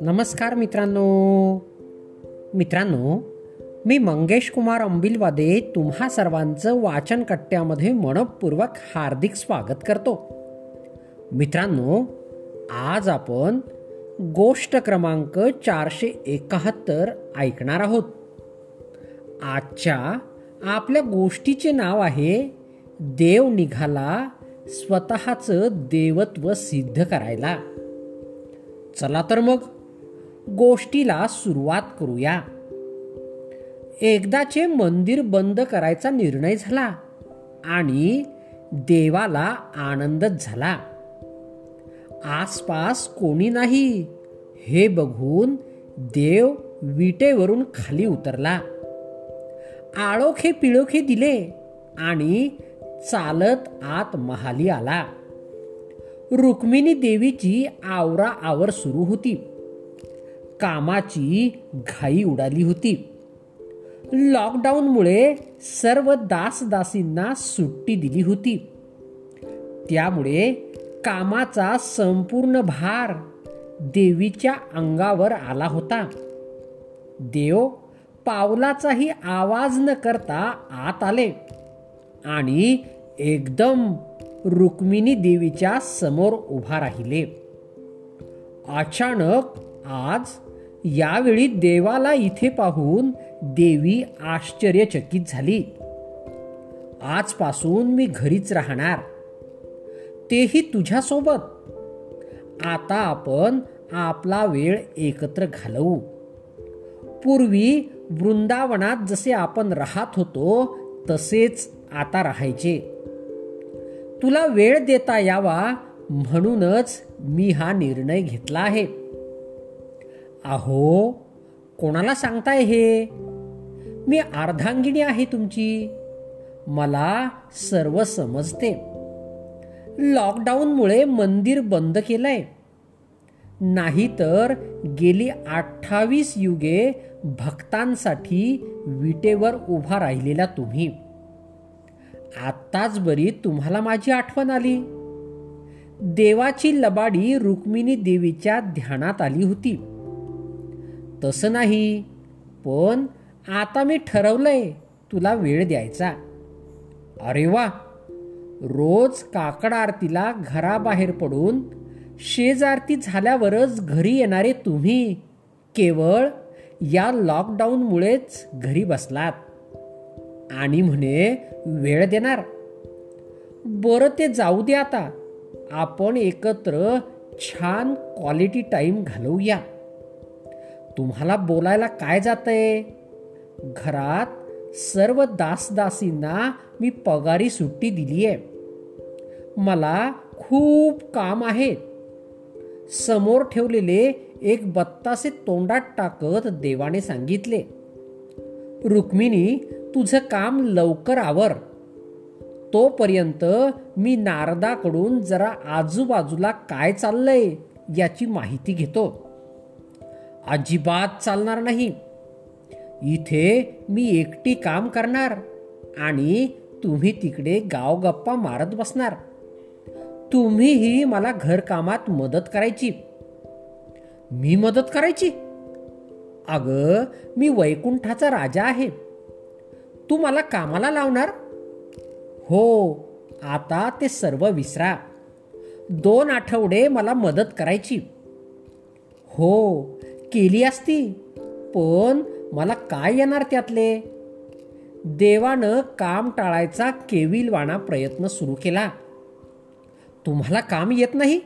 नमस्कार मित्रांनो. मित्रांनो मी मंगेश कुमार अंबिलवादे तुम्हा सर्वांचं वाचन कट्ट्यामध्ये मनपूर्वक हार्दिक स्वागत करतो. मित्रांनो आज आपण गोष्ट क्रमांक चारशे एकाहत्तर ऐकणार आहोत. आजच्या आपल्या गोष्टीचे नाव आहे देव निघाला स्वतःचं देवत्व सिद्ध करायला. चला तर मग गोष्टीला सुरुवात करूया. एकदाचे मंदिर बंद करायचा निर्णय झाला आणि देवाला आनंदच झाला. आसपास कोणी नाही. हे बघून देव विटेवरून खाली उतरला. आळोखे पिळोखे दिले आणि चालत आत महाली आला. रुक्मिणी देवीची आवरा आवर सुरू होती. कामाची घाई उडाली होती. लॉकडाऊनमुळे सर्व दासदासींना सुट्टी दिली होती. त्यामुळे कामाचा संपूर्ण भार देवीच्या अंगावर आला होता. देव पावलाचाही आवाज न करता आत आले. आणि एकदम रुक्मिणी देवीच्या समोर उभा राहिले. अचानक आज यावेळी देवाला इथे पाहून देवी आश्चर्यचकित झाली. आजपासून मी घरीच राहणार. तेही तुझ्यासोबत. आता आपण आपला वेळ एकत्र घालवू. पूर्वी वृंदावनात जसे आपण राहत होतो तसेच आता राहायचे. तुला वेळ देता यावा म्हणूनच मी हा निर्णय घेतला आहे. अहो कोणाला सांगताय हे? मी अर्धांगिणी आहे तुमची. मला सर्व समजते. लॉकडाऊनमुळे मंदिर बंद केलंय. नाहीतर गेली अठ्ठावीस युगे भक्तांसाठी विटेवर उभा राहिलेला तुम्ही. आत्ताच बरी तुम्हाला माझी आठवण आली. देवाची लबाडी रुक्मिणी देवीच्या ध्यानात आली होती. तसं नाही पण आता मी ठरवलंय तुला वेळ द्यायचा. अरे वा! रोज काकड आरतीला घराबाहेर पडून शेजारती झाल्यावरच घरी येणारे तुम्ही. केवळ या लॉकडाऊनमुळेच घरी बसलात. आणि म्हणे वेळ देणार? बरं ते जाऊ दे आता. आपण एकत्र छान क्वालिटी टाईम घालवूया. तुम्हाला बोलायला काय जातंय? घरात सर्व दासदासींना मी पगारी सुट्टी दिली आहे मला खूप काम आहे. समोर ठेवलेले एक बत्तासे तोंडात टाकत देवाने सांगितले रुक्मिणी तुझं काम लवकर आवर. तोपर्यंत मी नारदाकडून जरा आजूबाजूला काय चाललंय याची माहिती घेतो. अजिबात चालणार नाही. इथे मी एकटी काम करणार आणि तुम्ही तिकडे गाव गप्पा मारत बसणार. तुम्हीही मला घरकामात मदत करायची. मी मदत करायची? अग मी वैकुंठाचा राजा आहे. तू मला कामाला लावणार? हो आता ते सर्व विसरा. दोन आठवडे मला मदत करायची. हो केली असती पण मला काय येणार त्यातले? देवानं काम टाळायचा केविलवाणा प्रयत्न सुरू केला. तुम्हाला काम येत नाही?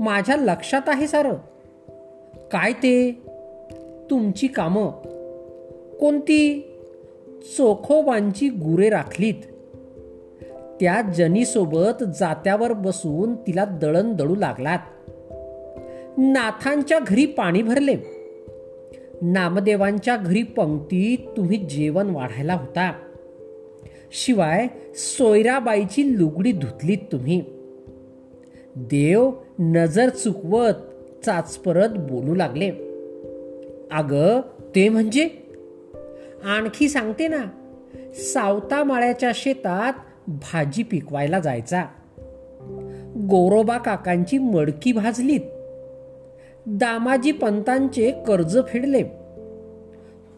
माझ्या लक्षात आहे सारं. काय ते? तुमची कामं. कोणती? चोखोबांची गुरे राखलीत. त्या जनीसोबत जात्यावर बसून तिला दळण दळू लागलात. नाथांच्या घरी पाणी भरले. नामदेवांच्या घरी पंक्ती तुम्ही जेवण वाढायला होता. शिवाय सोयराबाईची लुगडी धुतलीत तुम्ही. देव नजर चुकवत चाचपरत बोलू लागले. अग ते म्हणजे? आणखी सांगते ना सावतामाळ्याच्या शेतात भाजी पिकवायला जायचा. गोरोबा काकांची मडकी भाजलीत. दामाजी पंतांचे कर्ज फेडले.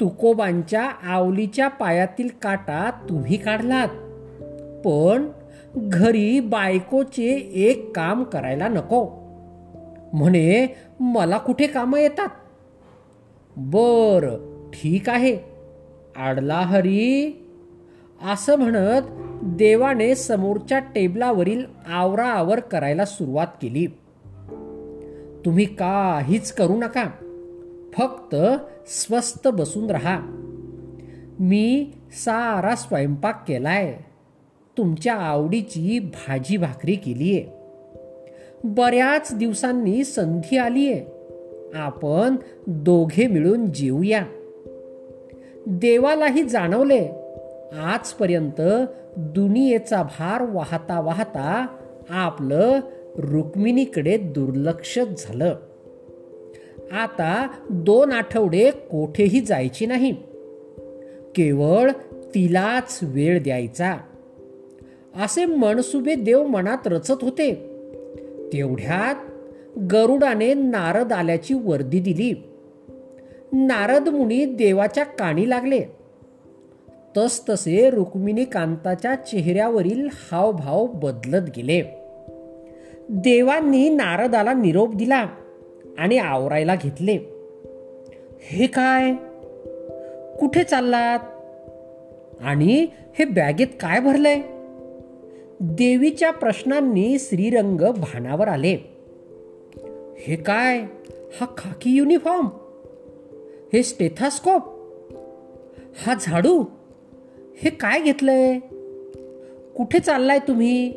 तुकोबांच्या आवलीच्या पायातील काटा तुम्ही काढलात. पण घरी बायकोचे एक काम करायला नको. म्हणे मला कुठे कामं येतात? बर ठीक आहे. आडला हरी. असं म्हणत देवाने समोरच्या टेबलावरील आवराआवर करायला सुरुवात केली. तुम्ही काहीच करू नका. फक्त स्वस्त बसून राहा. मी सारा स्वयंपाक केलाय. तुमच्या आवडीची भाजी भाकरी केली आहे बऱ्याच दिवसांनी संधी आली आहे आपण दोघे मिळून जेऊया. देवालाही जाणवले. आजपर्यंत दुनियेचा भार वाहता वाहता आपलं रुक्मिणीकडे दुर्लक्ष झालं. आता दोन आठवडे कोठेही जायची नाही. केवळ तिलाच वेळ द्यायचा. असे मनसुबे देव मनात रचत होते. तेवढ्यात गरुडाने नारद आल्याची वर्दी दिली. नारद मुनी देवाच्या काणी लागले. तसतसे रुक्मिणी कांताच्या चेहऱ्यावरील हावभाव बदलत गेले. देवांनी नारदाला निरोप दिला आणि आवरायला घेतले. हे काय? कुठे चाललात? आणि हे बॅगेत काय भरलंय? देवीच्या प्रश्नांनी श्रीरंग भानावर आले. हे काय? हा खाकी युनिफॉर्म? हे स्टेथास्कोप? हा झाडू? हे काय घेतलंय? कुठे चाललाय तुम्ही?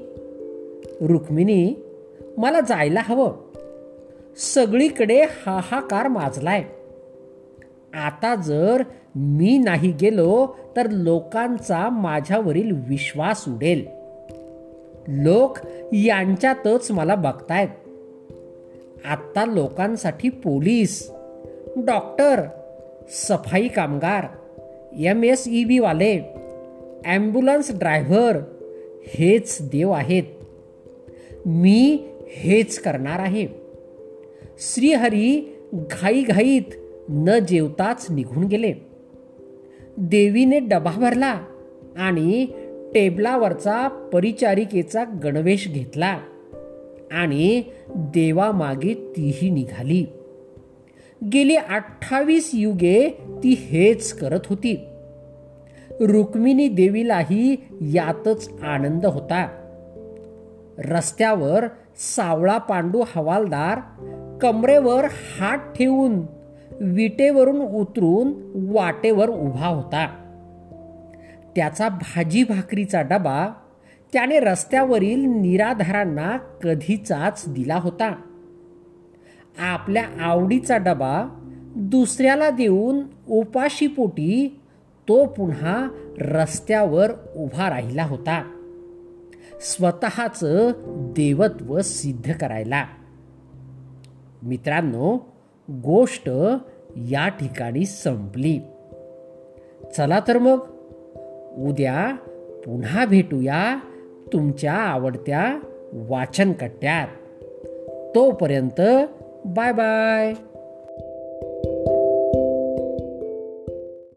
रुक्मिणी मला जायला हवं. सगळीकडे हाहाकार माजलाय. आता जर मी नाही गेलो तर लोकांचा माझ्यावरील विश्वास उडेल. लोक यांच्यातच मला बघतायत. आत्ता लोकांसाठी पोलीस डॉक्टर सफाई कामगार एम एस ई बीवाले ॲम्ब्युलन्स ड्रायव्हर हेच देव आहेत. मी हेच करणार आहे. श्रीहरी घाईघाईत न जेवताच निघून गेले. देवीने डबा भरला आणि टेबलावरचा परिचारिकेचा गणवेश घेतला आणि देवामागे तीही निघाली. गेली अठ्ठावीस युगे ती हेच करत होती. रुक्मिणी देवीलाही यातच आनंद होता. रस्त्यावर सावळा पांडू हवालदार कमरेवर हात ठेवून विटेवरून उतरून वाटेवर उभा होता. त्याचा भाजी भाकरीचा डबा त्याने रस्त्यावरील निराधारांना कधीचाच दिला होता. आपल्या आवडीचा डबा दुसऱ्याला देऊन उपाशीपोटी तो पुन्हा रस्त्यावर उभा राहिला होता. स्वतःचं देवत्व सिद्ध करायला. मित्रांनो गोष्ट या ठिकाणी संपली. चला तर मग उद्या पुन्हा भेटूया तुमच्या आवडत्या वाचनकट्ट्यात. तोपर्यंत Bye bye.